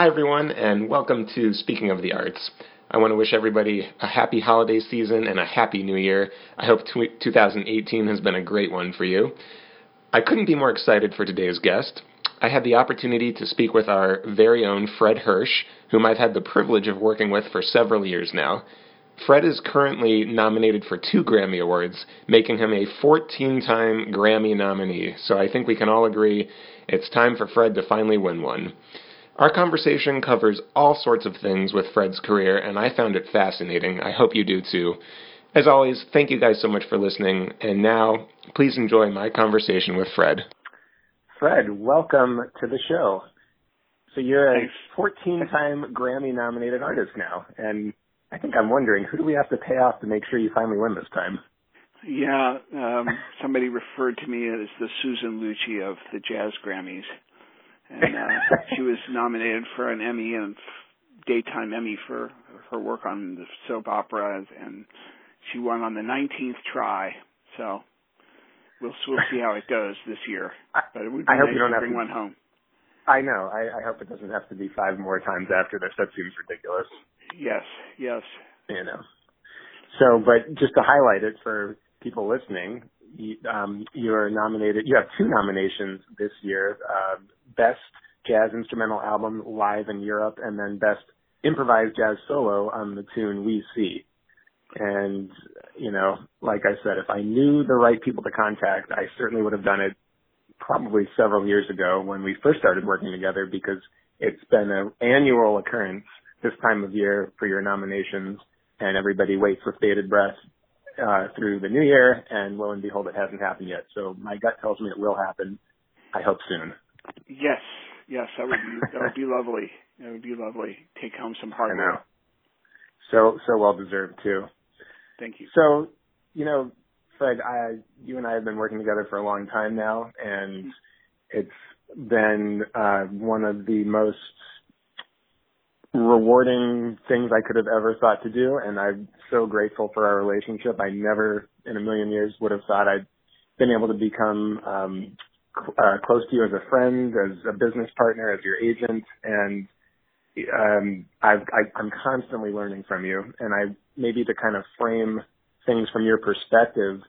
Hi, everyone, and welcome to Speaking of the Arts. I want to wish everybody a happy holiday season and a happy new year. I hope 2018 has been a great one for you. I couldn't be more excited for today's guest. I had the opportunity to speak with our very own Fred Hersch, whom I've had the privilege of working with for several years now. Fred is currently nominated for two Grammy Awards, making him a 14 time Grammy nominee. So I think we can all agree it's time for Fred to finally win one. Our conversation covers all sorts of things with Fred's career, and I found it fascinating. I hope you do too. As always, thank you guys so much for listening, and now please enjoy my conversation with Fred. Fred, welcome to the show. So you're a 14 time Grammy nominated artist now, and I think I'm wondering who do we have to pay off to make sure you finally win this time? Yeah, um, somebody referred to me as the Susan Lucci of the Jazz Grammys, and uh, she was nominated for an Emmy and daytime Emmy for her work on the soap opera, and she won on the 19th try. So we'll we'll see how it goes this year. But it would be I hope nice you don't to have bring to, one home. I know. I, I hope it doesn't have to be five more times after this. That seems ridiculous. Yes, yes. You know. So, but just to highlight it for people listening, you, um, you're nominated. You have two nominations this year: uh, Best Jazz Instrumental Album Live in Europe, and then Best Improvised Jazz Solo on the tune We See. And you know, like I said, if I knew the right people to contact, I certainly would have done it probably several years ago when we first started working together because it's been an annual occurrence this time of year for your nominations, and everybody waits with bated breath uh, through the new year, and lo and behold, it hasn't happened yet. So my gut tells me it will happen. I hope soon. Yes, yes, that would be that would be lovely. That would be lovely. Take home some I hardware. know. So so well deserved too. Thank you. So you know, Fred, I you and I have been working together for a long time now, and it's been uh, one of the most rewarding things I could have ever thought to do, and I'm so grateful for our relationship. I never in a million years would have thought I'd been able to become um, uh, close to you as a friend, as a business partner, as your agent, and um, I've, I, I'm constantly learning from you. And I maybe to kind of frame things from your perspective,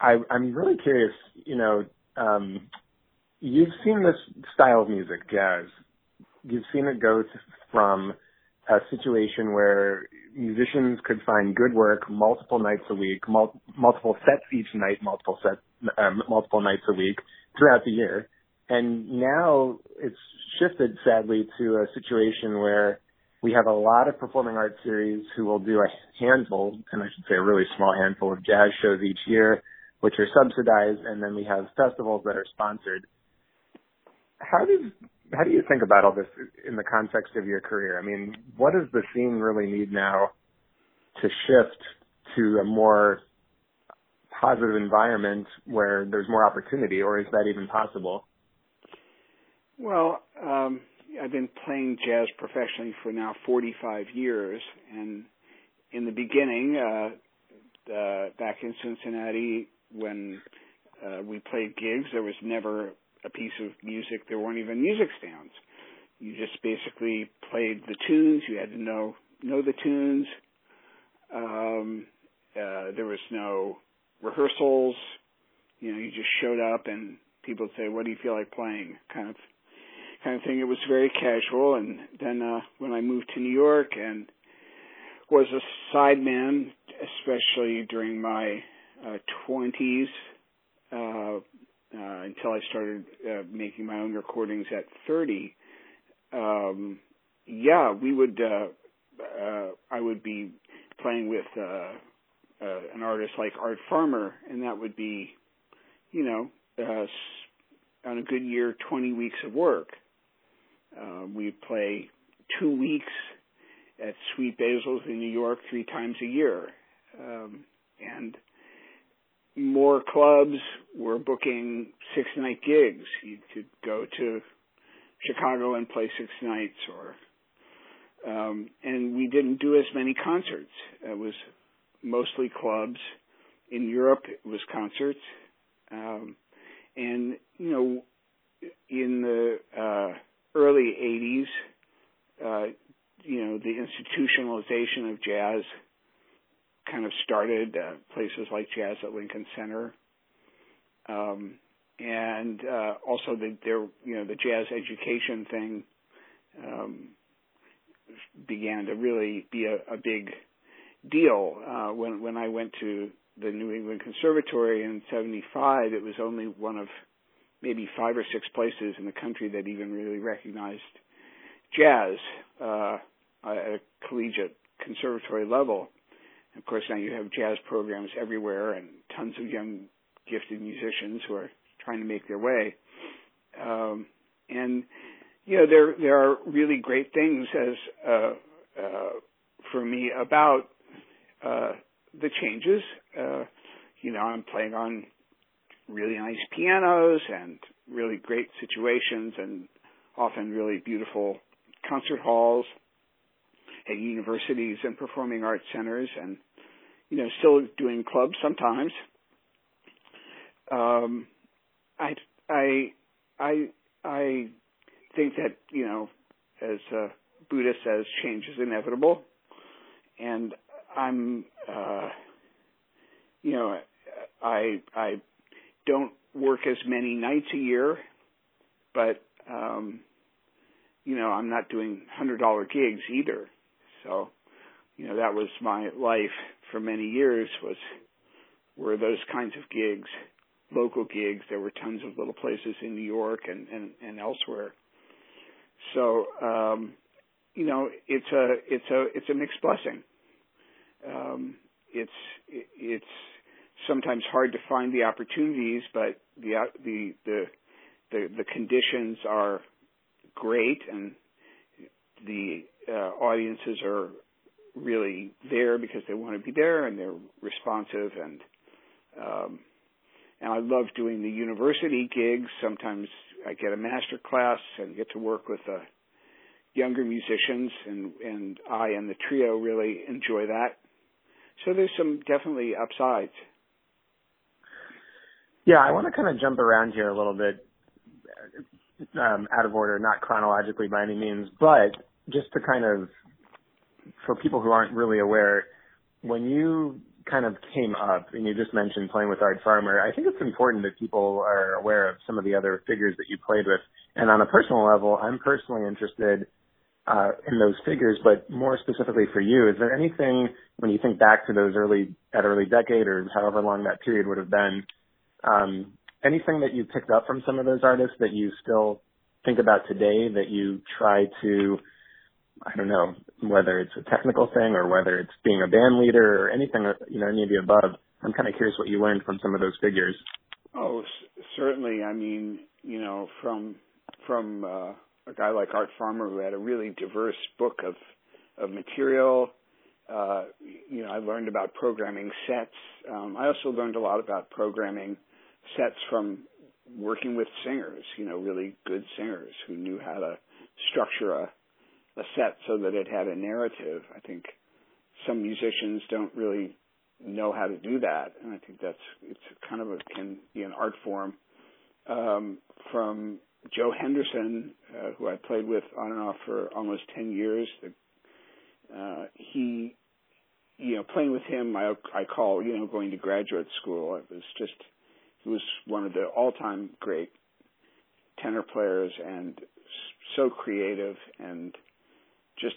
I, I'm really curious. You know, um, you've seen this style of music, jazz. You've seen it go to, from a situation where musicians could find good work multiple nights a week, mul- multiple sets each night, multiple set, um, multiple nights a week throughout the year. And now it's shifted sadly to a situation where we have a lot of performing arts series who will do a handful, and I should say a really small handful of jazz shows each year, which are subsidized, and then we have festivals that are sponsored. How does how do you think about all this in the context of your career? I mean, what does the scene really need now to shift to a more positive environment where there's more opportunity, or is that even possible? Well, um, I've been playing jazz professionally for now 45 years, and in the beginning, uh, uh, back in Cincinnati, when uh, we played gigs, there was never a piece of music. There weren't even music stands. You just basically played the tunes. You had to know know the tunes. Um, uh, there was no rehearsals. You know, you just showed up and people would say, "What do you feel like playing?" Kind of, kind of thing. It was very casual. And then uh, when I moved to New York and was a sideman, especially during my uh, twenties, uh, uh, until I started uh, making my own recordings at thirty. Um, yeah, we would. Uh, uh, I would be playing with uh, uh, an artist like Art Farmer, and that would be, you know, uh, on a good year, 20 weeks of work. Uh, we'd play two weeks at Sweet Basil's in New York three times a year. Um, and more clubs were booking six night gigs. You could go to Chicago and play six nights or um, and we didn't do as many concerts. It was mostly clubs. In Europe, it was concerts. Um, and, you know, in the uh, early 80s, you know the institutionalization of jazz kind of started uh, places like Jazz at Lincoln Center, um, and uh, also the there you know the jazz education thing um, began to really be a, a big deal uh, when when I went to the New England Conservatory in '75. It was only one of maybe five or six places in the country that even really recognized jazz uh, at a collegiate conservatory level. Of course, now you have jazz programs everywhere and tons of young, gifted musicians who are trying to make their way. Um, and you know, there there are really great things as uh, uh, for me about uh, the changes. Uh, you know, I'm playing on really nice pianos and really great situations and often really beautiful concert halls at universities and performing arts centers and you know still doing clubs sometimes um i i i i think that you know as buddha says change is inevitable and i'm uh you know i i don't work as many nights a year but um you know i'm not doing hundred dollar gigs either so, you know, that was my life for many years was were those kinds of gigs, local gigs. There were tons of little places in New York and and, and elsewhere. So, um, you know, it's a it's a it's a mixed blessing. Um, it's it's sometimes hard to find the opportunities, but the the the the, the conditions are great and the uh, audiences are really there because they want to be there and they're responsive and um, and I love doing the university gigs. Sometimes I get a master class and get to work with uh, younger musicians, and and I and the trio really enjoy that. So there's some definitely upsides. Yeah, I want to kind of jump around here a little bit, um, out of order, not chronologically by any means, but just to kind of, for people who aren't really aware, when you kind of came up and you just mentioned playing with Art Farmer, I think it's important that people are aware of some of the other figures that you played with. And on a personal level, I'm personally interested in those figures, but more specifically for you, is there anything when you think back to those early, that early decade or however long that period would have been, um, anything that you picked up from some of those artists that you still think about today that you try to I don't know whether it's a technical thing or whether it's being a band leader or anything, you know, any of the above. I'm kind of curious what you learned from some of those figures. Oh, c- certainly. I mean, you know, from from uh, a guy like Art Farmer who had a really diverse book of of material. Uh, you know, I learned about programming sets. Um, I also learned a lot about programming sets from working with singers. You know, really good singers who knew how to structure a a set so that it had a narrative. I think some musicians don't really know how to do that, and I think that's it's kind of a can be an art form. Um, from Joe Henderson, uh, who I played with on and off for almost ten years, uh, he, you know, playing with him, I I call you know going to graduate school. It was just he was one of the all-time great tenor players and so creative and just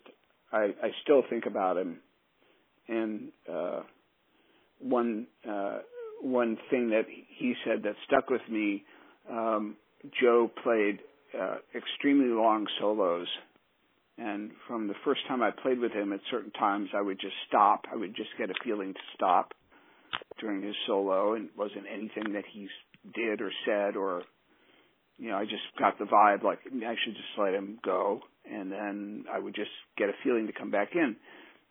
I, I still think about him. And uh, one uh, one thing that he said that stuck with me, um, Joe played uh, extremely long solos, and from the first time I played with him, at certain times I would just stop. I would just get a feeling to stop during his solo, and it wasn't anything that he did or said or you know, I just got the vibe like I should just let him go, and then I would just get a feeling to come back in.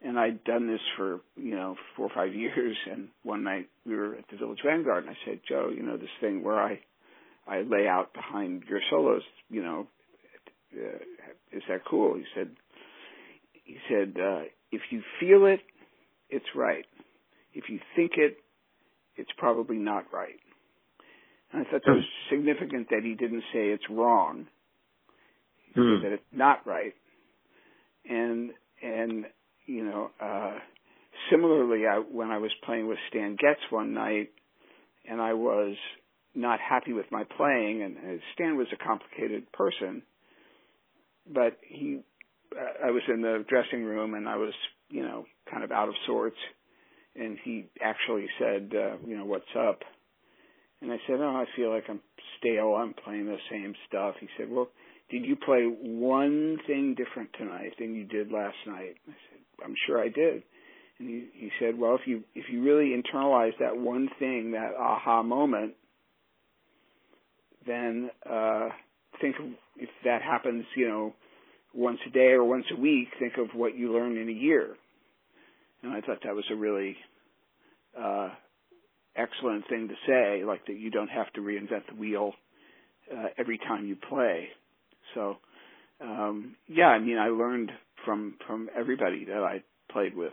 And I'd done this for you know four or five years. And one night we were at the Village Vanguard, and I said, Joe, you know this thing where I I lay out behind your solos, you know, uh, is that cool? He said, he said, uh, if you feel it, it's right. If you think it, it's probably not right. And I thought that was significant that he didn't say it's wrong. He hmm. said that it's not right. And and you know, uh, similarly, I, when I was playing with Stan Getz one night, and I was not happy with my playing, and Stan was a complicated person, but he, I was in the dressing room and I was, you know, kind of out of sorts, and he actually said, uh, you know, what's up? And I said, oh, I feel like I'm stale. I'm playing the same stuff. He said, well, did you play one thing different tonight than you did last night? I said, I'm sure I did. And he, he said, well, if you if you really internalize that one thing, that aha moment, then uh, think if that happens, you know, once a day or once a week. Think of what you learn in a year. And I thought that was a really uh, excellent thing to say, like that you don't have to reinvent the wheel uh, every time you play. So, um, yeah, I mean, I learned from from everybody that I played with,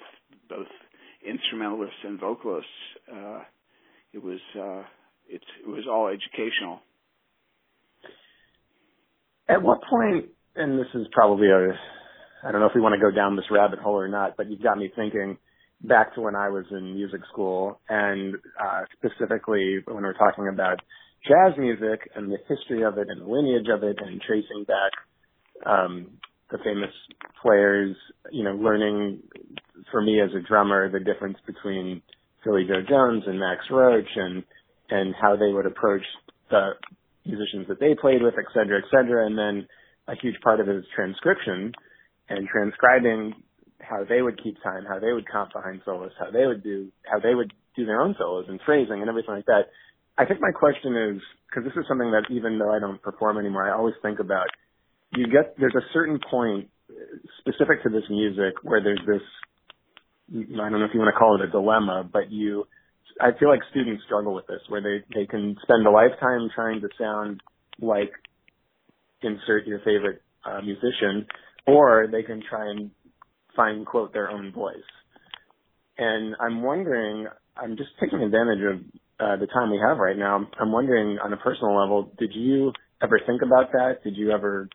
both instrumentalists and vocalists. Uh, it was uh, it's it was all educational. At what point, and this is probably a, I don't know if we want to go down this rabbit hole or not, but you've got me thinking back to when I was in music school, and uh, specifically when we're talking about jazz music and the history of it and the lineage of it, and tracing back um, the famous players, you know, learning for me as a drummer the difference between Philly Joe Jones and Max Roach, and and how they would approach the musicians that they played with, et cetera, et cetera. And then a huge part of it is transcription and transcribing how they would keep time, how they would comp behind solos, how they would do, how they would do their own solos and phrasing and everything like that. I think my question is, because this is something that even though I don't perform anymore, I always think about, you get, there's a certain point specific to this music where there's this, I don't know if you want to call it a dilemma, but you, I feel like students struggle with this, where they they can spend a lifetime trying to sound like insert your favorite uh, musician, or they can try and find quote their own voice. And I'm wondering, I'm just taking advantage of uh, the time we have right now. I'm wondering, on a personal level, did you ever think about that? Did you ever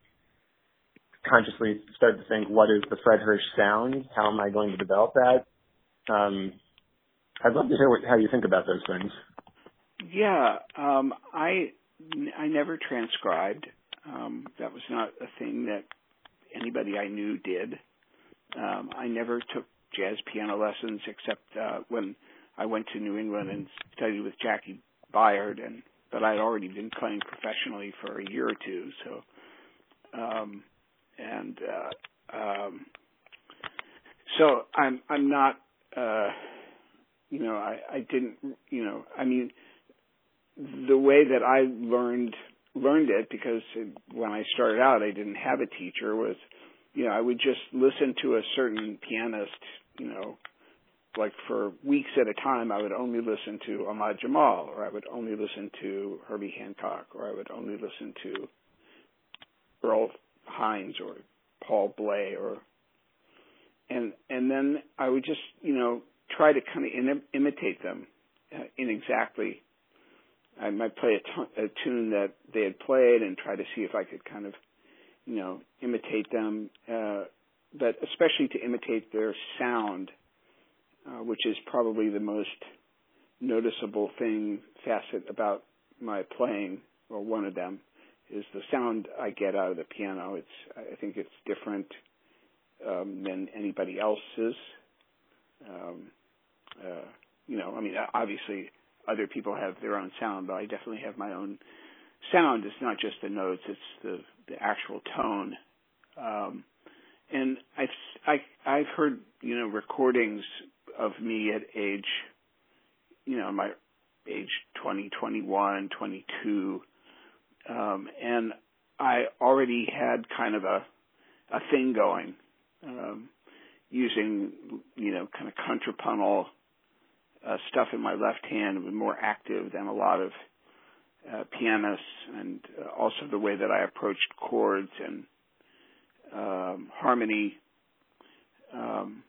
consciously start to think, what is the Fred Hersch sound? How am I going to develop that? Um, I'd love to hear what, how you think about those things. Yeah, um, I I never transcribed. Um, that was not a thing that anybody I knew did. Um, I never took jazz piano lessons except uh, when I went to New England and studied with Jaki Byard, and but I'd already been playing professionally for a year or two. So, um, and uh, um, so I'm I'm not. Uh, you know, I, I didn't, you know, I mean, the way that I learned learned it because when I started out, I didn't have a teacher. Was, you know, I would just listen to a certain pianist, you know, like for weeks at a time. I would only listen to Ahmad Jamal, or I would only listen to Herbie Hancock, or I would only listen to Earl Hines or Paul Bley, or and and then I would just, you know, try to kind of in, imitate them uh, in exactly. I might play a, t- a tune that they had played and try to see if I could kind of, you know, imitate them, uh, but especially to imitate their sound, uh, which is probably the most noticeable thing facet about my playing, or one of them, is the sound I get out of the piano. It's I think it's different um, than anybody else's. Um, uh, you know, I mean, obviously other people have their own sound, but I definitely have my own sound. It's not just the notes; it's the the actual tone. Um, and I've I, I've heard you know recordings of me at age, you know, my age 20, 21, 22, um, and I already had kind of a a thing going. Um, using you know kind of contrapuntal uh, stuff in my left hand was more active than a lot of uh, pianists, and uh, also the way that I approached chords and um, harmony. Um,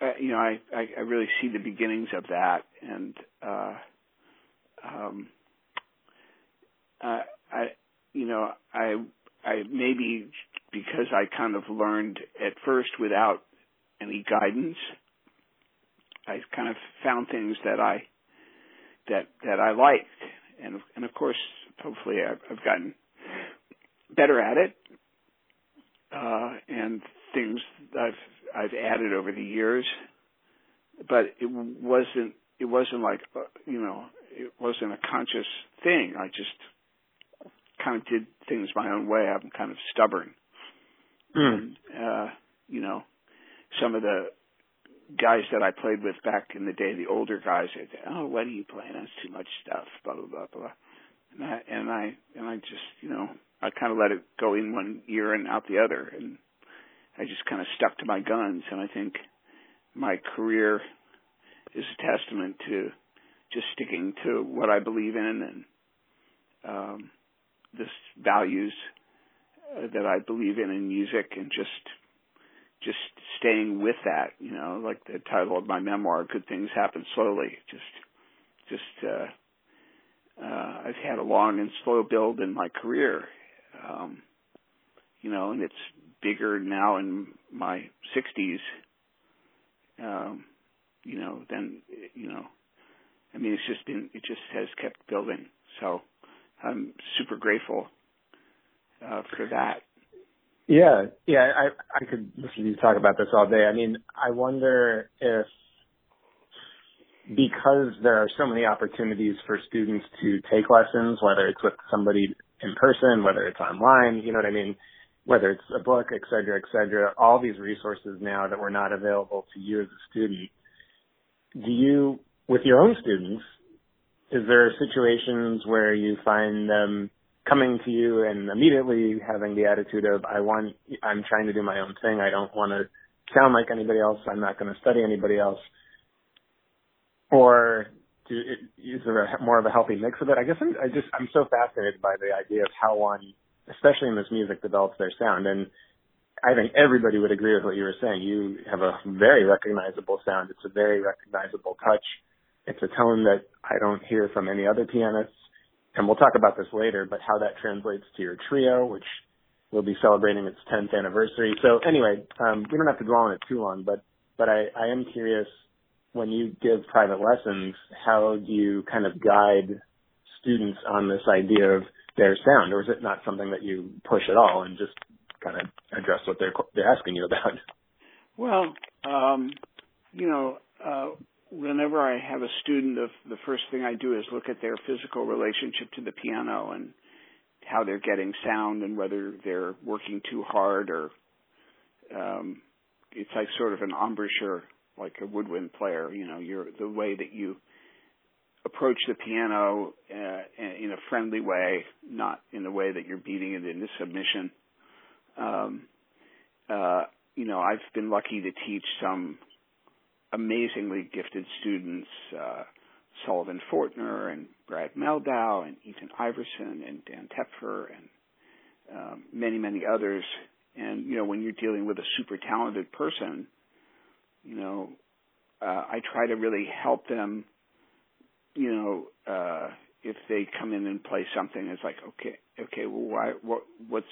uh, you know, I, I, I really see the beginnings of that, and uh, um, uh, I, you know, I I maybe because I kind of learned at first without any guidance. I kind of found things that I that that I liked, and and of course, hopefully, I've, I've gotten better at it, uh, and things I've I've added over the years. But it wasn't it wasn't like uh, you know it wasn't a conscious thing. I just kind of did things my own way. I'm kind of stubborn. Mm. And, uh, you know, some of the guys that I played with back in the day, the older guys, they say, "Oh, what are you playing? That's too much stuff." Blah blah blah blah. And I and I and I just you know I kind of let it go in one ear and out the other, and I just kind of stuck to my guns. And I think my career is a testament to just sticking to what I believe in and um, this values uh, that I believe in in music, and just just staying with that. You know, like the title of my memoir, "Good Things Happen Slowly." Just just uh, uh, I've had a long and slow build in my career. Um, you know, and it's bigger now in my 60s. Um, you know, than you know. I mean, it's just been it just has kept building. So I'm super grateful uh, for that. Yeah, yeah, I I could listen to you talk about this all day. I mean, I wonder if because there are so many opportunities for students to take lessons, whether it's with somebody in person, whether it's online, you know what I mean, whether it's a book, et cetera, et cetera, all these resources now that were not available to you as a student. Do you, with your own students, is there situations where you find them coming to you and immediately having the attitude of, I want, I'm trying to do my own thing. I don't want to sound like anybody else. I'm not going to study anybody else. Or do, is there a, more of a healthy mix of it? I guess I'm, I just, I'm so fascinated by the idea of how one, especially in this music, develops their sound. And I think everybody would agree with what you were saying. You have a very recognizable sound. It's a very recognizable touch. It's a tone that I don't hear from any other pianists and we'll talk about this later, but how that translates to your trio, which will be celebrating its 10th anniversary. So anyway, um, we don't have to dwell on it too long, but but I, I am curious when you give private lessons, how do you kind of guide students on this idea of their sound, or is it not something that you push at all and just kind of address what they're they're asking you about? Well, um, you know, uh, whenever I have a student, the, the first thing I do is look at their physical relationship to the piano and how they're getting sound and whether they're working too hard or um, it's like sort of an embouchure, like a woodwind player. You know, you're the way that you approach the piano uh, in a friendly way, not in a way that you're beating it into submission. Um, uh, you know, I've been lucky to teach some amazingly gifted students, uh, Sullivan Fortner and Brad Mehldau and Ethan Iverson and Dan Tepfer and um, many, many others. And, you know, when you're dealing with a super talented person, you know, uh, I try to really help them, you know, uh, if they come in and play something, it's like, okay, okay, well, why, what, what's,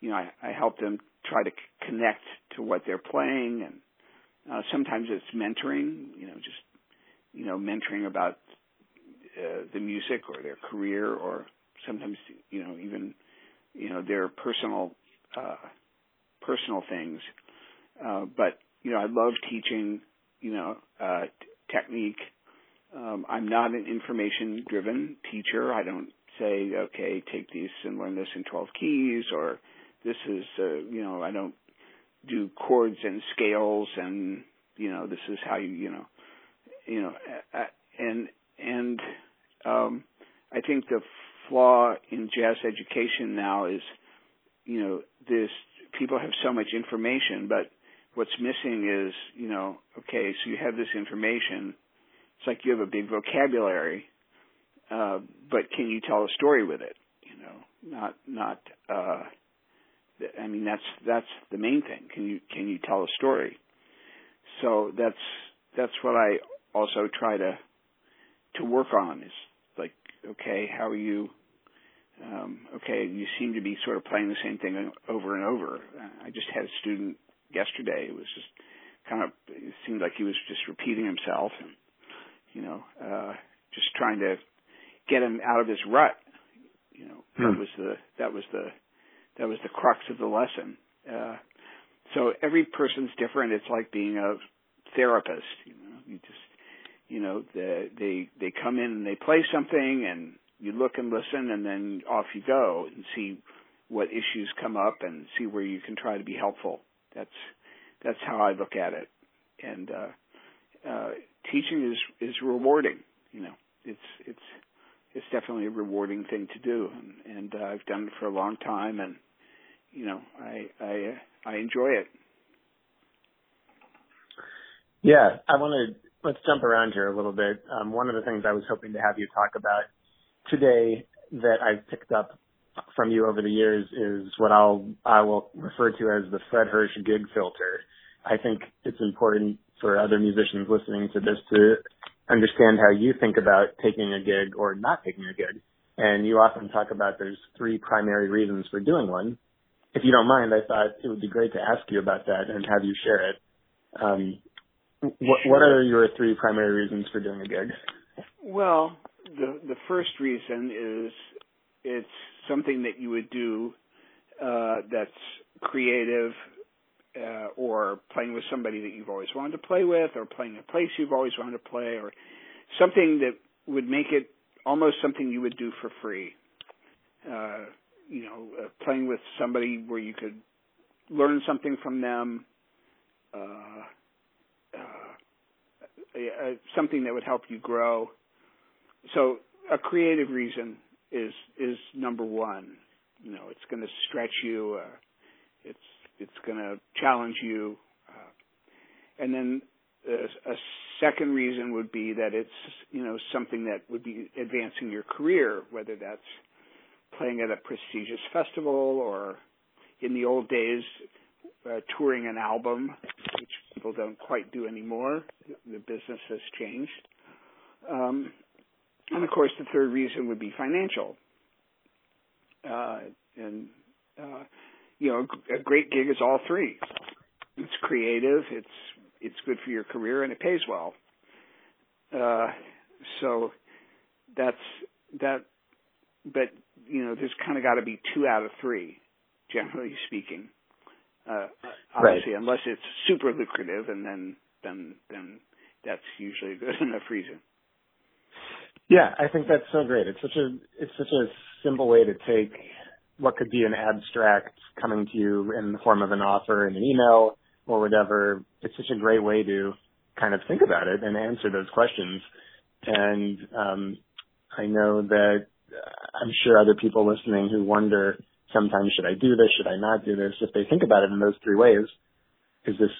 you know, I, I help them try to connect to what they're playing and, uh, sometimes it's mentoring, you know, just you know, mentoring about uh, the music or their career, or sometimes you know even you know their personal uh, personal things. Uh, but you know, I love teaching you know uh, t- technique. Um, I'm not an information driven teacher. I don't say, okay, take these and learn this in 12 keys, or this is, uh, you know, I don't do chords and scales and you know this is how you you know you know and and um i think the flaw in jazz education now is you know this people have so much information but what's missing is you know okay so you have this information. It's like you have a big vocabulary uh but can you tell a story with it? You know not not uh I mean that's that's the main thing. Can you can you tell a story? So that's that's what I also try to to work on is like okay, how are you um, okay, you seem to be sort of playing the same thing over and over. Uh, I just had a student yesterday. It was just kind of it seemed like he was just repeating himself, and you know, uh, just trying to get him out of his rut. You know, hmm. that was the that was the that was the crux of the lesson. Uh, so every person's different. It's like being a therapist. You know, you just you know the, they they come in and they play something and you look and listen and then off you go and see what issues come up and see where you can try to be helpful. That's that's how I look at it. And uh, uh, teaching is is rewarding. You know, it's it's it's definitely a rewarding thing to do, and, and uh, I've done it for a long time, and you know, I I I enjoy it. Yeah, I want to let's jump around here a little bit. Um, one of the things I was hoping to have you talk about today that I've picked up from you over the years is what I'll I will refer to as the Fred Hersch gig filter. I think it's important for other musicians listening to this to understand how you think about taking a gig or not taking a gig. And you often talk about there's three primary reasons for doing one. If you don't mind, I thought it would be great to ask you about that and have you share it. Um, what, what are your three primary reasons for doing a gig? Well, the the first reason is it's something that you would do uh, that's creative, uh, or playing with somebody that you've always wanted to play with, or playing a place you've always wanted to play, or something that would make it almost something you would do for free. Uh, you know, uh, playing with somebody where you could learn something from them, uh, uh, something that would help you grow. So a creative reason is is number one. You know, it's going to stretch you. Uh, it's it's going to challenge you. Uh, and then a, a second reason would be that it's you know something that would be advancing your career, whether that's playing at a prestigious festival or in the old days uh, touring an album, which people don't quite do anymore. The business has changed. Um, and of course, the third reason would be financial. Uh, and uh, you know, a great gig is all three. It's creative, it's it's good for your career, and it pays well. Uh, so that's that. But you know, there's kind of got to be two out of three, generally speaking. Uh, obviously, right. unless it's super lucrative, and then then then that's usually a good enough reason. Yeah, I think that's so great. It's such a it's such a simple way to take what could be an abstract coming to you in the form of an offer in an email or whatever. It's such a great way to kind of think about it and answer those questions. And um, I know that uh, I'm sure other people listening who wonder sometimes should I do this, should I not do this? If they think about it in those three ways, is this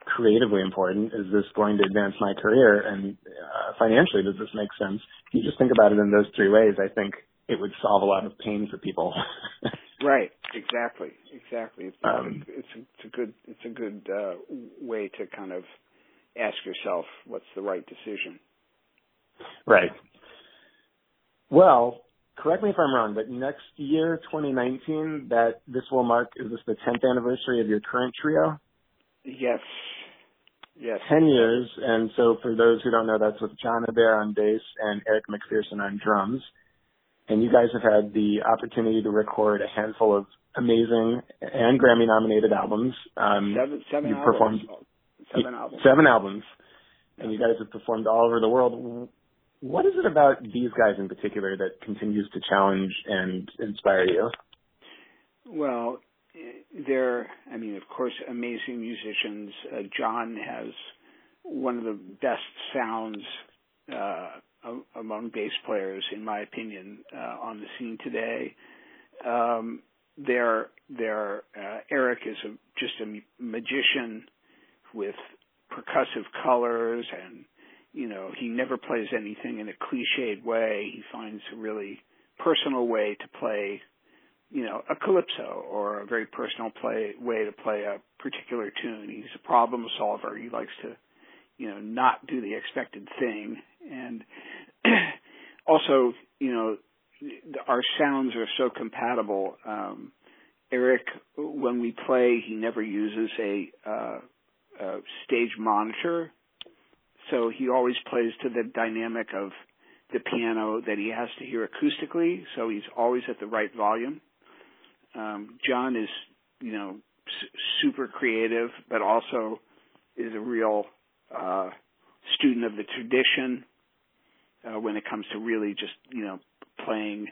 creatively important? Is this going to advance my career? And uh, financially, does this make sense? If you just think about it in those three ways, I think it would solve a lot of pain for people. right. Exactly. Exactly. It's, um, it's, a, it's a good it's a good uh, way to kind of ask yourself what's the right decision. Right. Well, correct me if I'm wrong, but next year, 2019, that this will mark is this the 10th anniversary of your current trio? Yes. Yes. 10 years. And so for those who don't know, that's with John Hebert on bass and Eric McPherson on drums. And you guys have had the opportunity to record a handful of amazing and Grammy nominated albums. Um, seven, seven you albums. Performed, seven albums. Seven albums. And you guys have performed all over the world. What is it about these guys in particular that continues to challenge and inspire you? Well, they're, I mean, of course, amazing musicians. Uh, John has one of the best sounds uh, among bass players, in my opinion, uh, on the scene today. Um, their their uh, Eric is a, just a magician with percussive colors, and you know he never plays anything in a cliched way. He finds a really personal way to play you know, a calypso or a very personal play way to play a particular tune. He's a problem solver. He likes to, you know, not do the expected thing. And also, you know, our sounds are so compatible. Um, Eric, when we play, he never uses a, uh, a stage monitor, so he always plays to the dynamic of the piano that he has to hear acoustically. So he's always at the right volume. Um, John is, you know, s- super creative, but also is a real uh, student of the tradition uh, when it comes to really just, you know, playing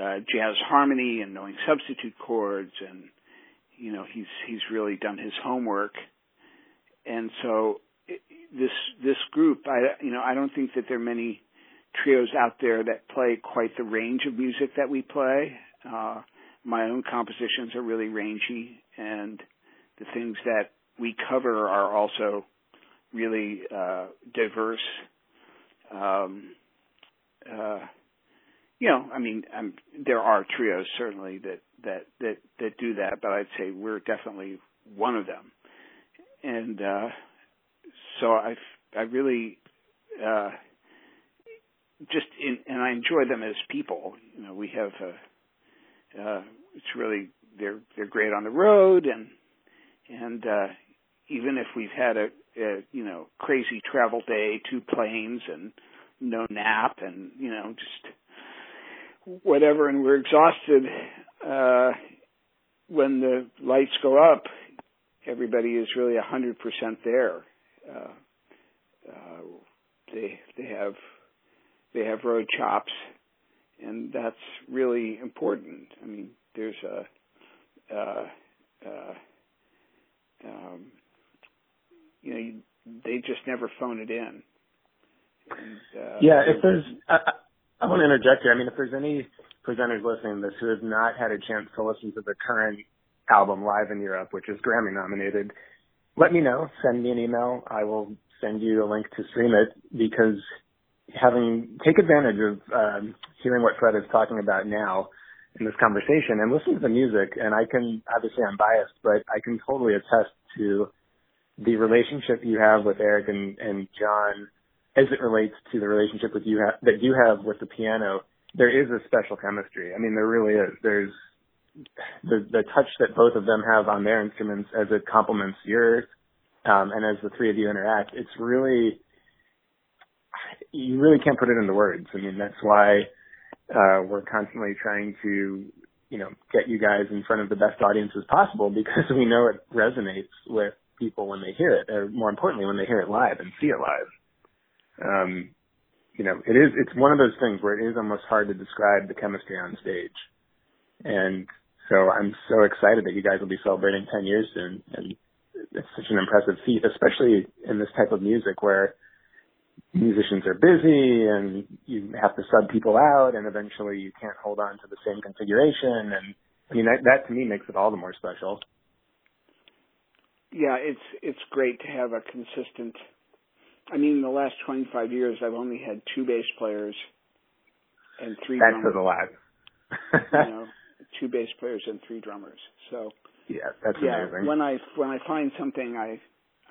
uh, jazz harmony and knowing substitute chords, and you know, he's he's really done his homework. And so this this group, I you know, I don't think that there are many trios out there that play quite the range of music that we play. Uh, my own compositions are really rangy, and the things that we cover are also really uh, diverse. Um, uh, you know, I mean, I'm, there are trios certainly that that that that do that, but I'd say we're definitely one of them. And uh, so I I really uh, just in, and I enjoy them as people. You know, we have a uh, it's really they're they're great on the road and and uh even if we've had a, a you know crazy travel day two planes and no nap and you know just whatever and we're exhausted uh when the lights go up everybody is really a hundred percent there uh uh they they have they have road chops and that's really important. I mean, there's a, uh, uh, um, you know, you, they just never phone it in. And, uh, yeah, if there's, I, I want to interject here. I mean, if there's any presenters listening to this who have not had a chance to listen to the current album Live in Europe, which is Grammy nominated, let me know. Send me an email. I will send you a link to stream it because having take advantage of um, hearing what Fred is talking about now in this conversation and listen to the music. And I can obviously I'm biased, but I can totally attest to the relationship you have with Eric and, and John as it relates to the relationship with you ha- that you have with the piano. There is a special chemistry. I mean, there really is. There's the the touch that both of them have on their instruments as it complements yours, um, and as the three of you interact. It's really you really can't put it into words. I mean, that's why uh, we're constantly trying to, you know, get you guys in front of the best audiences possible because we know it resonates with people when they hear it, or more importantly, when they hear it live and see it live. Um, you know, it is, it's one of those things where it is almost hard to describe the chemistry on stage. And so I'm so excited that you guys will be celebrating 10 years soon. And it's such an impressive feat, especially in this type of music where musicians are busy and you have to sub people out and eventually you can't hold on to the same configuration and I mean that that to me makes it all the more special. Yeah, it's it's great to have a consistent I mean in the last 25 years I've only had two bass players and three. That's a lot. you know, two bass players and three drummers. So Yeah, that's yeah, amazing. when I when I find something I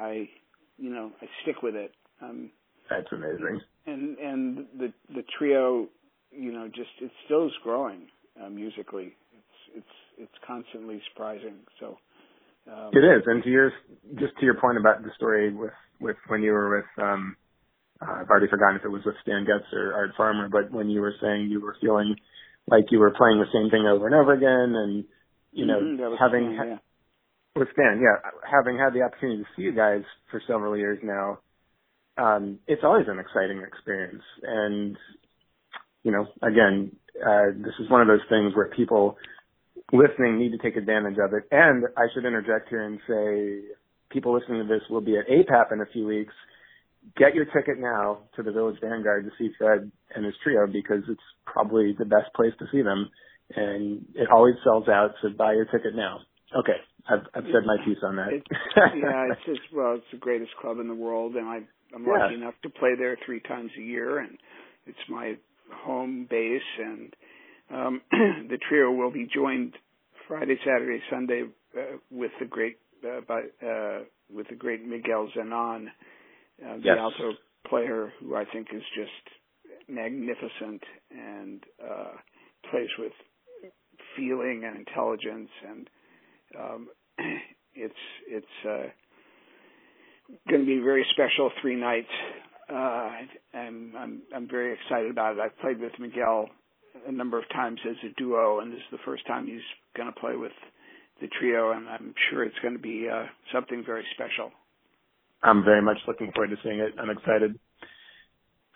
I you know, I stick with it. Um that's amazing. And and the the trio, you know, just it still is growing uh, musically. It's it's it's constantly surprising. So um, it is. And to your just to your point about the story with with when you were with um uh, I've already forgotten if it was with Stan Getz or Art Farmer, but when you were saying you were feeling like you were playing the same thing over and over again, and you know mm-hmm, having Stan, yeah. with Stan, yeah, having had the opportunity to see you guys for several years now, um, it's always an exciting experience. And, you know, again, uh, this is one of those things where people listening need to take advantage of it. And I should interject here and say, people listening to this will be at APAP in a few weeks. Get your ticket now to the Village Vanguard to see Fred and his trio because it's probably the best place to see them. And it always sells out, so buy your ticket now. Okay, I've, I've said my piece on that. It, yeah, it's just well, it's the greatest club in the world, and I I'm yeah. lucky enough to play there three times a year, and it's my home base. And um, the trio will be joined Friday, Saturday, Sunday uh, with the great uh, by, uh, with the great Miguel Zenon, uh, the yes. alto player, who I think is just magnificent and uh, plays with feeling and intelligence, and um, it's it's uh, going to be very special three nights. Uh, and I'm I'm very excited about it. I've played with Miguel a number of times as a duo, and this is the first time he's going to play with the trio, and I'm sure it's going to be uh, something very special. I'm very much looking forward to seeing it. I'm excited.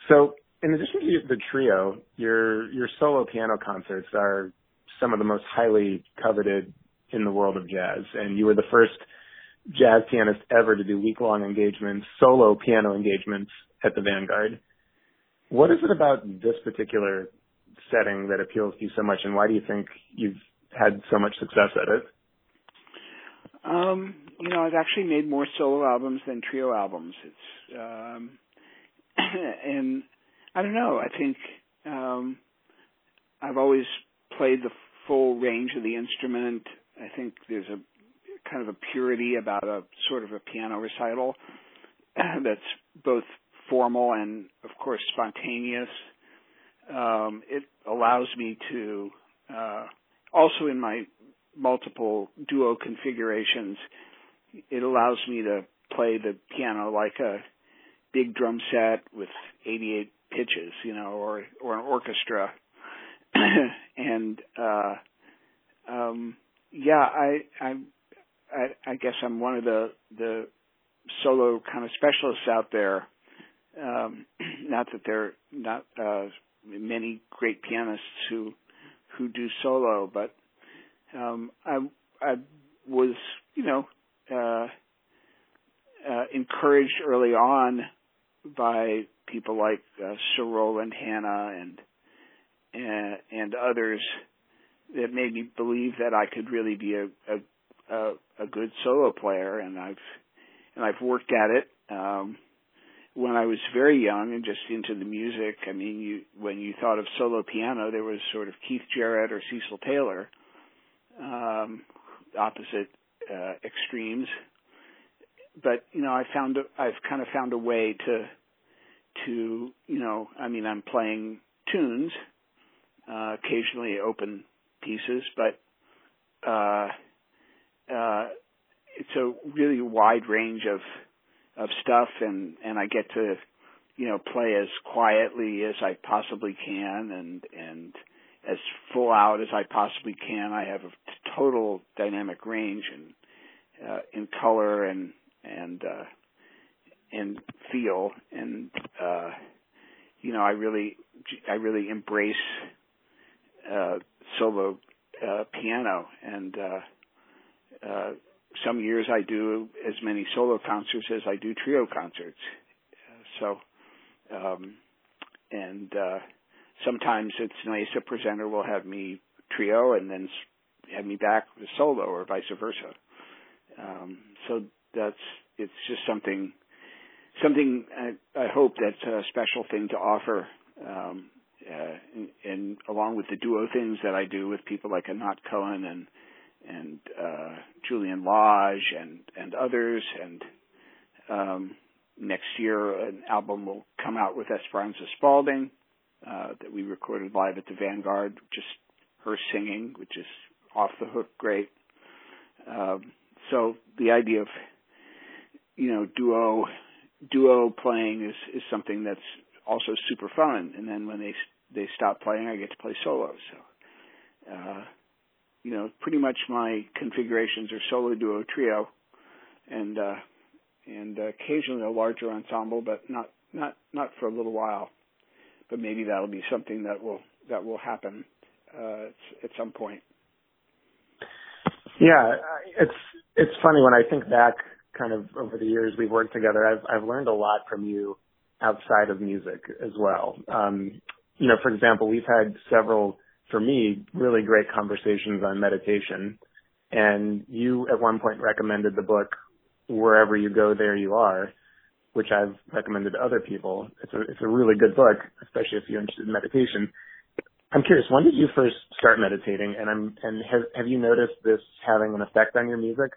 So, in addition to the trio, your your solo piano concerts are some of the most highly coveted in the world of jazz, and you were the first jazz pianist ever to do week-long engagements, solo piano engagements at the Vanguard. What is it about this particular setting that appeals to you so much, and why do you think you've had so much success at it? Um, you know, I've actually made more solo albums than trio albums. It's um, and I don't know. I think um, I've always played the full range of the instrument. I think there's a kind of a purity about a sort of a piano recital that's both formal and, of course, spontaneous. Um, it allows me to, uh, also in my multiple duo configurations, it allows me to play the piano like a big drum set with 88 pitches, you know, or or an orchestra. and uh um yeah, I I I I guess I'm one of the the solo kind of specialists out there. Um not that there are not uh many great pianists who who do solo, but um, I I was you know uh, uh, encouraged early on by people like uh, Sir Roland Hanna and and, and others that made me believe that I could really be a, a a a good solo player, and I've and I've worked at it. Um, when I was very young and just into the music, I mean, you when you thought of solo piano, there was sort of Keith Jarrett or Cecil Taylor, um, opposite uh, extremes. But you know, I found a, I've kind of found a way to to you know, I mean, I'm playing tunes, uh, occasionally open pieces, but uh, uh, it's a really wide range of of stuff, and and I get to you know play as quietly as I possibly can, and and as full out as I possibly can. I have a total dynamic range and uh, in color and and uh, and feel, and uh, you know I really I really embrace uh, solo uh, piano, and uh, uh, some years I do as many solo concerts as I do trio concerts. So, um, and uh, sometimes it's nice a presenter will have me trio and then have me back with solo or vice versa. Um, so that's it's just something something I, I hope that's a special thing to offer. Um, uh, and, and along with the duo things that I do with people like Anat Cohen and and uh, Julian Lage and and others, and um, next year an album will come out with Esperanza Spalding uh, that we recorded live at the Vanguard, just her singing, which is off the hook great. Um, so the idea of you know duo duo playing is is something that's also super fun. And then when they they stop playing, I get to play solo. So uh, you know, pretty much my configurations are solo, duo, trio, and uh, and uh, occasionally a larger ensemble, but not not not for a little while. But maybe that'll be something that will that will happen uh, at some point. Yeah, it's it's funny when I think back, kind of over the years we've worked together. I've I've learned a lot from you outside of music as well. Um, you know, for example, we've had several for me, really great conversations on meditation. And you at one point recommended the book, Wherever You Go, There You Are, which I've recommended to other people. It's a, it's a really good book, especially if you're interested in meditation. I'm curious, when did you first start meditating? And I'm, and have, have you noticed this having an effect on your music?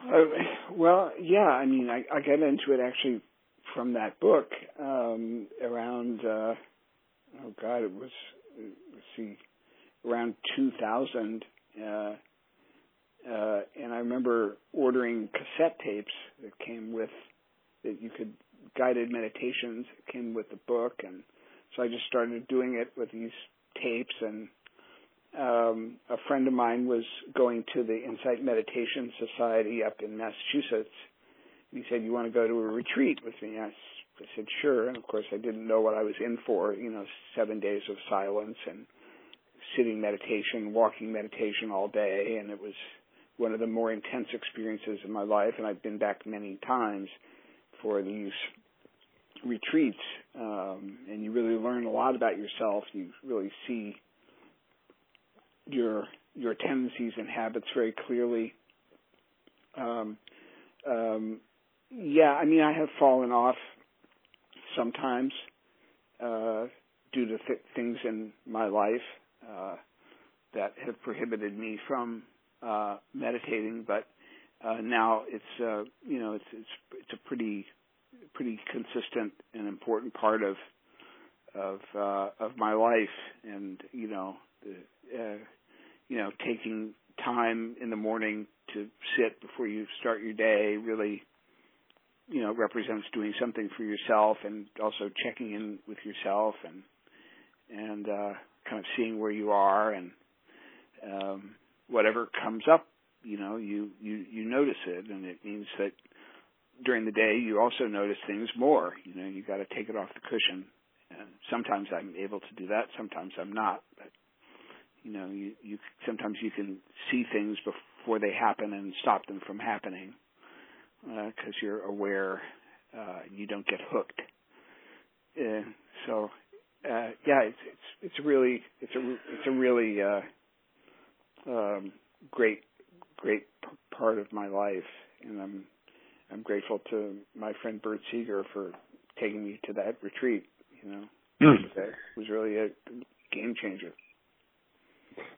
Uh, well, yeah, I mean, I, I got into it actually from that book um, around uh, oh god it was let's see around 2000 uh, uh, and I remember ordering cassette tapes that came with that you could guided meditations came with the book and so I just started doing it with these tapes and um, a friend of mine was going to the Insight Meditation Society up in Massachusetts. And he said, "You want to go to a retreat with me?" I, I said, "Sure." And of course, I didn't know what I was in for. You know, seven days of silence and sitting meditation, walking meditation all day, and it was one of the more intense experiences of my life. And I've been back many times for these retreats, um, and you really learn a lot about yourself. You really see your your tendencies and habits very clearly. Um, um, yeah, I mean, I have fallen off sometimes uh, due to th- things in my life uh, that have prohibited me from uh, meditating, but uh, now it's uh, you know it's it's it's a pretty pretty consistent and important part of of uh, of my life, and you know the, uh, you know, taking time in the morning to sit before you start your day really, you know, represents doing something for yourself and also checking in with yourself and and uh, kind of seeing where you are and um, whatever comes up, you know, you you you notice it, and it means that during the day you also notice things more. You know, you got to take it off the cushion. And sometimes I'm able to do that, sometimes I'm not. But you know you you sometimes you can see things before they happen and stop them from happening because uh, you're aware uh, you don't get hooked. Uh, so uh, yeah, it's it's it's really it's a it's a really uh, um, great great p- part of my life, and I'm I'm grateful to my friend Bert Seeger for taking me to that retreat. You know, mm. it was really a game changer.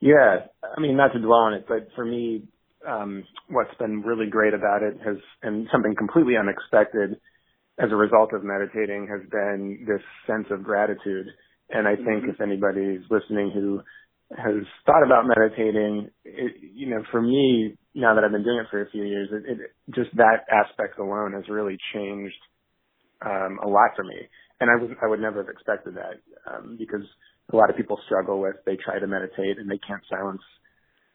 Yeah, I mean, not to dwell on it, but for me, um, what's been really great about it has, and something completely unexpected as a result of meditating has been this sense of gratitude. And I think mm-hmm. if anybody's listening who has thought about meditating, it, you know, for me, now that I've been doing it for a few years, it, it just that aspect alone has really changed um, a lot for me. And I was I would never have expected that um, because a lot of people struggle with. They try to meditate and they can't silence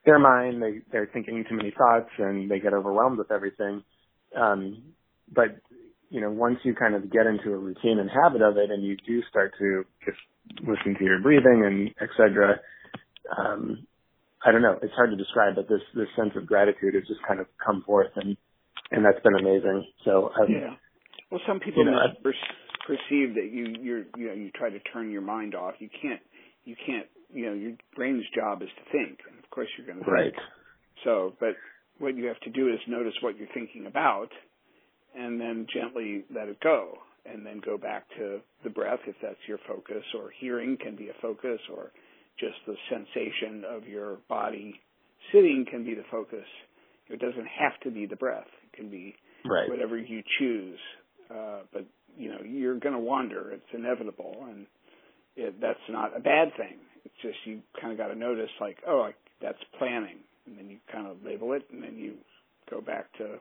their mind. They they're thinking too many thoughts and they get overwhelmed with everything. Um, but you know, once you kind of get into a routine and habit of it, and you do start to just listen to your breathing and etc. Um, I don't know. It's hard to describe, but this this sense of gratitude has just kind of come forth, and and that's been amazing. So um, yeah. Well, some people you know, perceive that you you're you know you try to turn your mind off. You can't you can't you know your brain's job is to think, and of course you're going to right. think. So, but what you have to do is notice what you're thinking about, and then gently let it go, and then go back to the breath if that's your focus, or hearing can be a focus, or just the sensation of your body sitting can be the focus. It doesn't have to be the breath. It can be right. whatever you choose. Uh, but you know you're going to wander. It's inevitable, and it, that's not a bad thing. It's just you kind of got to notice, like, oh, I, that's planning, and then you kind of label it, and then you go back to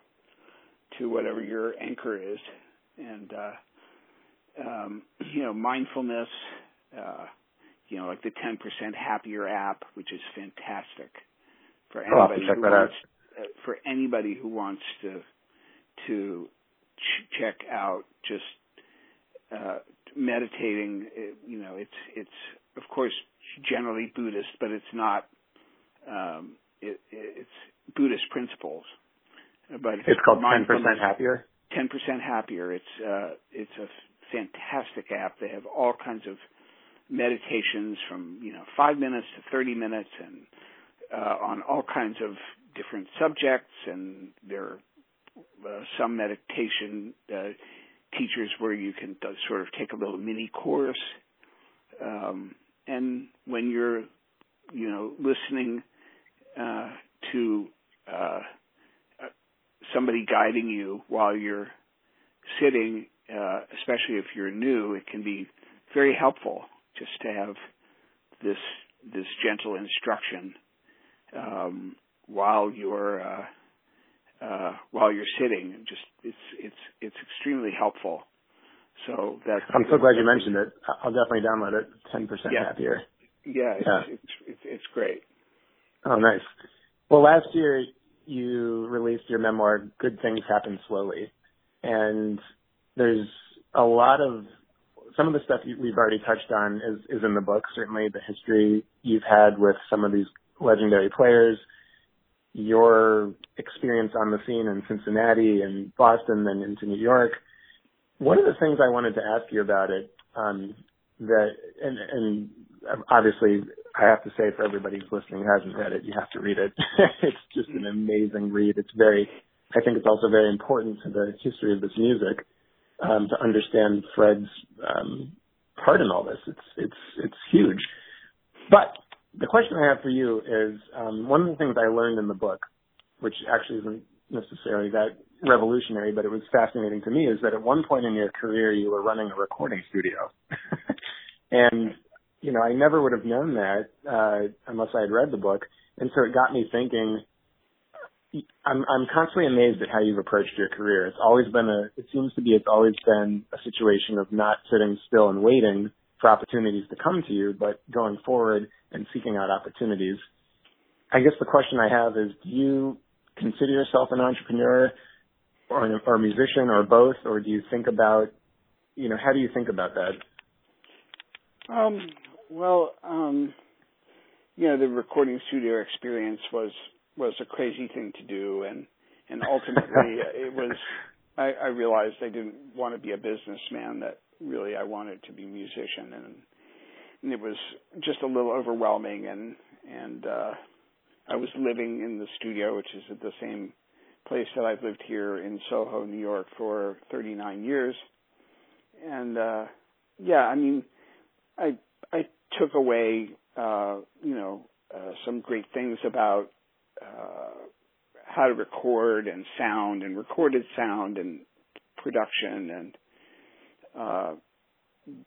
to whatever your anchor is, and uh, um, you know, mindfulness. Uh, you know, like the 10% happier app, which is fantastic for anybody who wants, uh, for anybody who wants to to ch- check out just uh, meditating, you know, it's it's of course generally Buddhist, but it's not. Um, it, it's Buddhist principles, but it's called Ten Percent Happier. Ten Percent Happier. It's uh, it's a fantastic app. They have all kinds of meditations from you know five minutes to thirty minutes, and uh, on all kinds of different subjects, and there uh, some meditation uh, teachers where you can sort of take a little mini course. Um, and when you're, you know, listening uh, to uh, somebody guiding you while you're sitting, uh, especially if you're new, it can be very helpful just to have this this gentle instruction um, while you're uh, uh, while you're sitting. Just it's it's it's extremely helpful. So that's. I'm so glad you mentioned it. I'll definitely download it. Ten percent yeah. happier. Yeah, it's, yeah. It's, it's it's great. Oh, nice. Well, last year you released your memoir, "Good Things Happen Slowly," and there's a lot of some of the stuff we've already touched on is, is in the book. Certainly, the history you've had with some of these legendary players, your experience on the scene in Cincinnati and Boston, then into New York. One of the things I wanted to ask you about it, um, that and, and obviously I have to say for everybody who's listening who hasn't read it, you have to read it. it's just an amazing read. It's very, I think it's also very important to the history of this music um, to understand Fred's um, part in all this. It's it's it's huge. But the question I have for you is um, one of the things I learned in the book, which actually isn't necessarily that revolutionary, but it was fascinating to me, is that at one point in your career you were running a recording studio, and you know I never would have known that uh, unless I had read the book, and so it got me thinking I'm I'm constantly amazed at how you've approached your career. It's always been a it seems to be it's always been a situation of not sitting still and waiting for opportunities to come to you, but going forward and seeking out opportunities. I guess the question I have is do you consider yourself an entrepreneur or an, or a musician or both or do you think about you know how do you think about that? Um well um you know the recording studio experience was was a crazy thing to do, and and ultimately it was. I, I realized I didn't want to be a businessman. That really I wanted to be a musician, and and it was just a little overwhelming. And and uh, I was living in the studio, which is at the same place that I've lived here in Soho, New York, for 39 years. And uh, yeah, I mean, I I took away uh, you know uh, some great things about uh, how to record and sound and recorded sound and production and uh,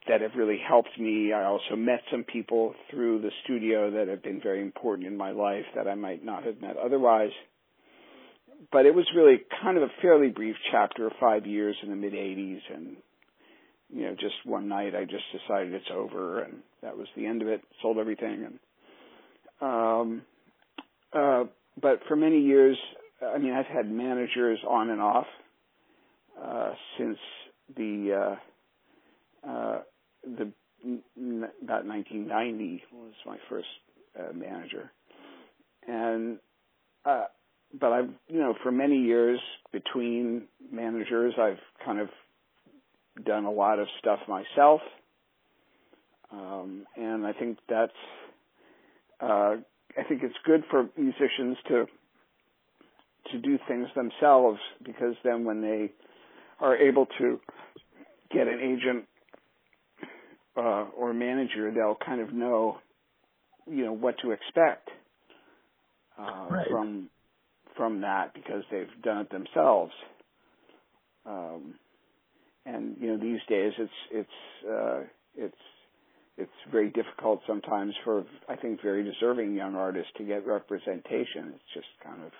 that have really helped me. I also met some people through the studio that have been very important in my life that I might not have met otherwise. But it was really kind of a fairly brief chapter of five years in the mid 80s and you know, just one night I just decided it's over and that was the end of it, sold everything and um uh but for many years, I mean, I've had managers on and off uh, since the uh, uh, the about 1990 was my first uh, manager, and uh, but I've you know for many years between managers, I've kind of done a lot of stuff myself, um, and I think that's uh, I think it's good for musicians to to do things themselves because then when they are able to get an agent uh, or manager, they'll kind of know, you know, what to expect uh, right. from from that because they've done it themselves. Um, and you know, these days it's it's uh, it's it's very difficult sometimes for I think very deserving young artists to get representation. It's just kind of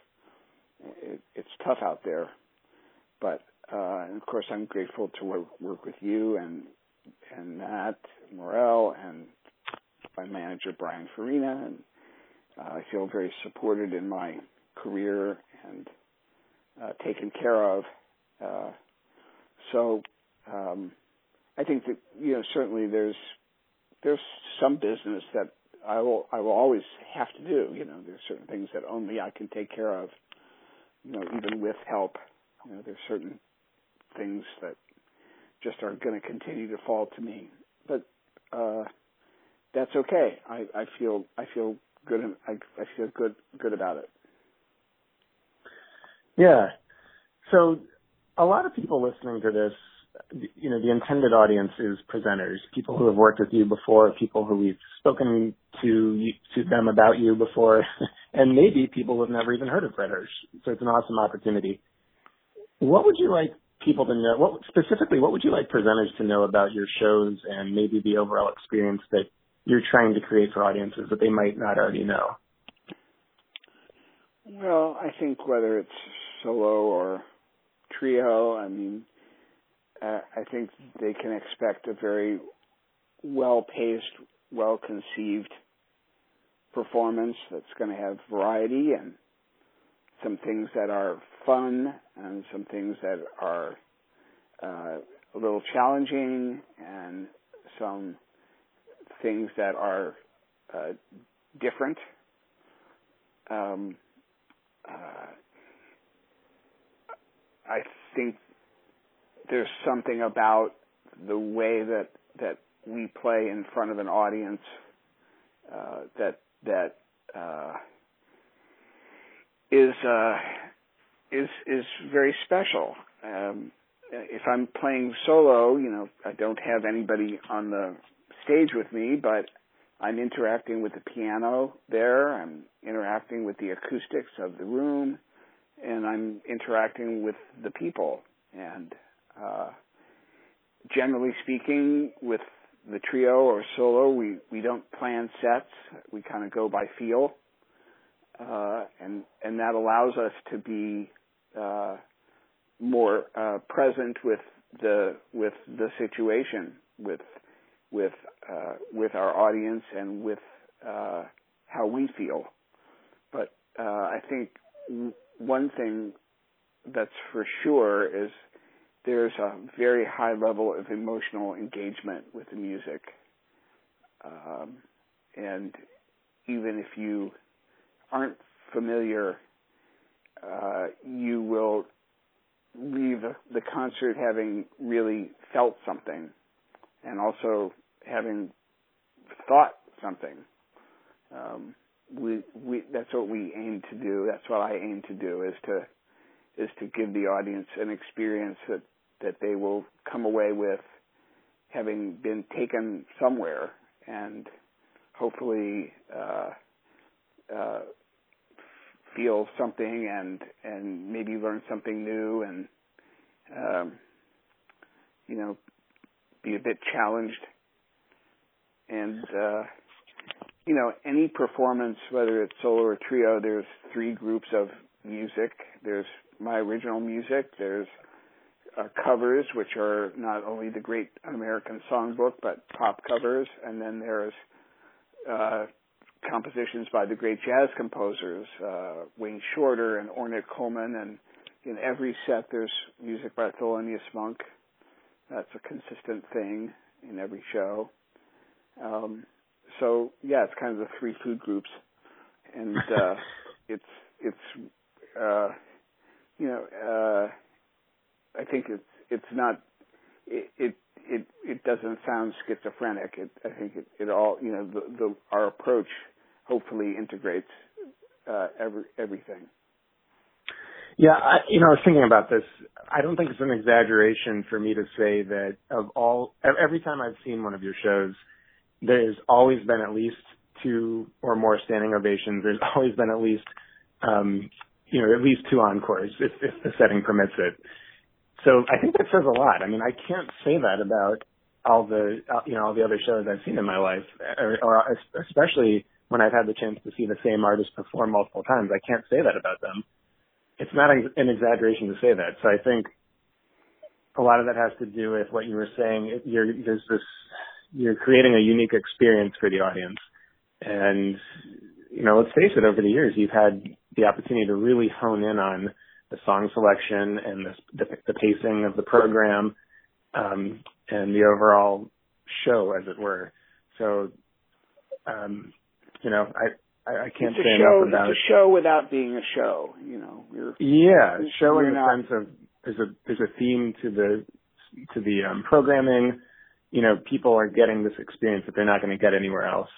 it, it's tough out there. But uh, and of course, I'm grateful to work, work with you and and Matt Morel and my manager Brian Farina, and uh, I feel very supported in my career and uh, taken care of. Uh, so um, I think that you know certainly there's there's some business that I will I will always have to do. You know, there's certain things that only I can take care of. You know, even with help, you know, there's certain things that just are going to continue to fall to me. But uh, that's okay. I, I feel I feel good. I, I feel good good about it. Yeah. So a lot of people listening to this you know, the intended audience is presenters, people who have worked with you before, people who we've spoken to to them about you before, and maybe people who have never even heard of Fred Hersch. So it's an awesome opportunity. What would you like people to know? What specifically? What would you like presenters to know about your shows and maybe the overall experience that you're trying to create for audiences that they might not already know? Well, I think whether it's solo or trio, I mean, uh, I think they can expect a very well-paced, well-conceived performance that's going to have variety and some things that are fun and some things that are uh, a little challenging and some things that are uh, different. Um, uh, I think there's something about the way that that we play in front of an audience uh, that that uh, is uh, is is very special. Um, if I'm playing solo, you know, I don't have anybody on the stage with me, but I'm interacting with the piano there. I'm interacting with the acoustics of the room, and I'm interacting with the people. And uh, generally speaking, with the trio or solo, we we don't plan sets. We kind of go by feel, uh, and and that allows us to be uh, more uh, present with the with the situation, with with uh, with our audience, and with uh, how we feel. But uh, I think one thing that's for sure is there's a very high level of emotional engagement with the music. Um, and even if you aren't familiar, uh, you will leave the concert having really felt something and also having thought something. Um, we, we, that's what we aim to do. That's what I aim to do is to, is to give the audience an experience that that they will come away with having been taken somewhere and hopefully uh, uh, feel something and and maybe learn something new and um, you know be a bit challenged. And uh, you know any performance whether it's solo or trio there's three groups of music. There's my original music there's uh, covers, which are not only the Great American Songbook, but pop covers, and then there's uh, compositions by the great jazz composers, uh, Wayne Shorter and Ornette Coleman, and in every set there's music by Thelonious Monk. That's a consistent thing in every show. Um, so yeah, it's kind of the three food groups, and uh, it's it's uh, you know. Uh, I think it's it's not it it it, it doesn't sound schizophrenic. It, I think it, it all you know the, the our approach hopefully integrates uh, every everything. Yeah, I, you know, I was thinking about this. I don't think it's an exaggeration for me to say that of all every time I've seen one of your shows, there's always been at least two or more standing ovations. There's always been at least um, you know at least two encores if, if the setting permits it. So I think that says a lot. I mean, I can't say that about all the uh, you know all the other shows I've seen in my life, or, or especially when I've had the chance to see the same artist perform multiple times. I can't say that about them. It's not an exaggeration to say that. So I think a lot of that has to do with what you were saying. You're there's this you're creating a unique experience for the audience, and you know let's face it. Over the years, you've had the opportunity to really hone in on the song selection and the, the, the pacing of the program um, and the overall show, as it were. So, um, you know, I I, can't it's say show, enough about it's a show without being a show. You know, you're, yeah, show in the not, sense of there's a there's a theme to the to the um, programming. You know, people are getting this experience that they're not going to get anywhere else.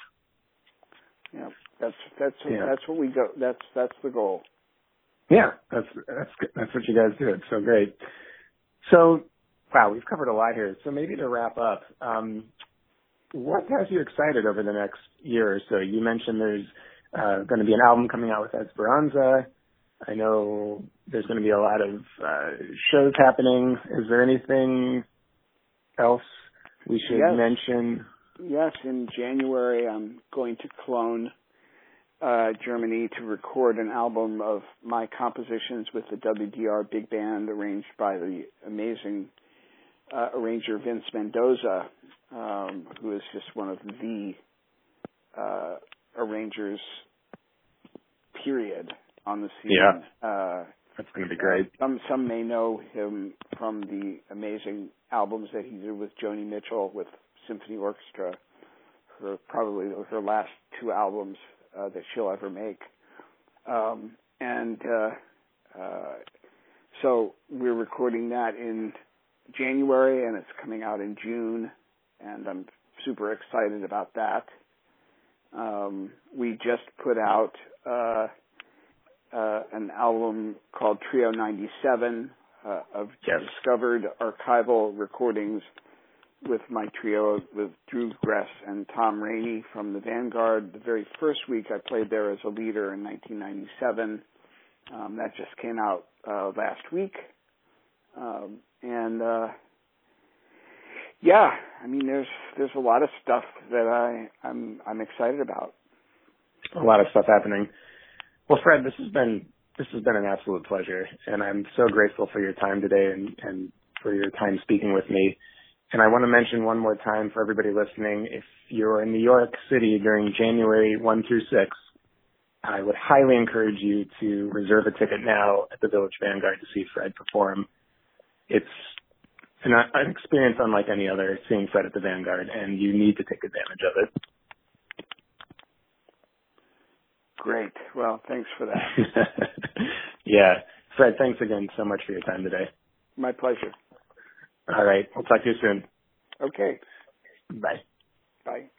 Yeah, that's that's yeah. that's what we go. That's that's the goal. Yeah, that's that's that's what you guys do. It's so great. So, wow, we've covered a lot here. So maybe to wrap up, um, what has you excited over the next year or so? You mentioned there's uh, going to be an album coming out with Esperanza. I know there's going to be a lot of uh, shows happening. Is there anything else we should yes. mention? Yes, in January I'm going to Cologne, uh, Germany to record an album of my compositions with the WDR Big Band arranged by the amazing uh, arranger Vince Mendoza, um, who is just one of the uh, arrangers, period, on the scene. Yeah. Uh, That's going to be great. Uh, some some may know him from the amazing albums that he did with Joni Mitchell with symphony orchestra. Her probably her last two albums uh, that she'll ever make. Um, and uh, uh, so we're recording that in January, and it's coming out in June, and I'm super excited about that. Um, we just put out uh, uh, an album called Trio 97 uh, of yes. discovered archival recordings with my trio with Drew Gress and Tom Rainey from the Vanguard. The very first week I played there as a leader in 1997. Um, that just came out uh, last week, um, and uh, yeah, I mean there's there's a lot of stuff that I I'm I'm excited about. A lot of stuff happening. Well, Fred, this has been this has been an absolute pleasure, and I'm so grateful for your time today and, and for your time speaking with me. And I want to mention one more time for everybody listening, if you're in New York City during January 1 through 6, I would highly encourage you to reserve a ticket now at the Village Vanguard to see Fred perform. It's an, an experience unlike any other seeing Fred at the Vanguard, and you need to take advantage of it. Great. Well, thanks for that. yeah. Fred, thanks again so much for your time today. My pleasure. All right. We'll talk to you soon. Okay. Bye. Bye.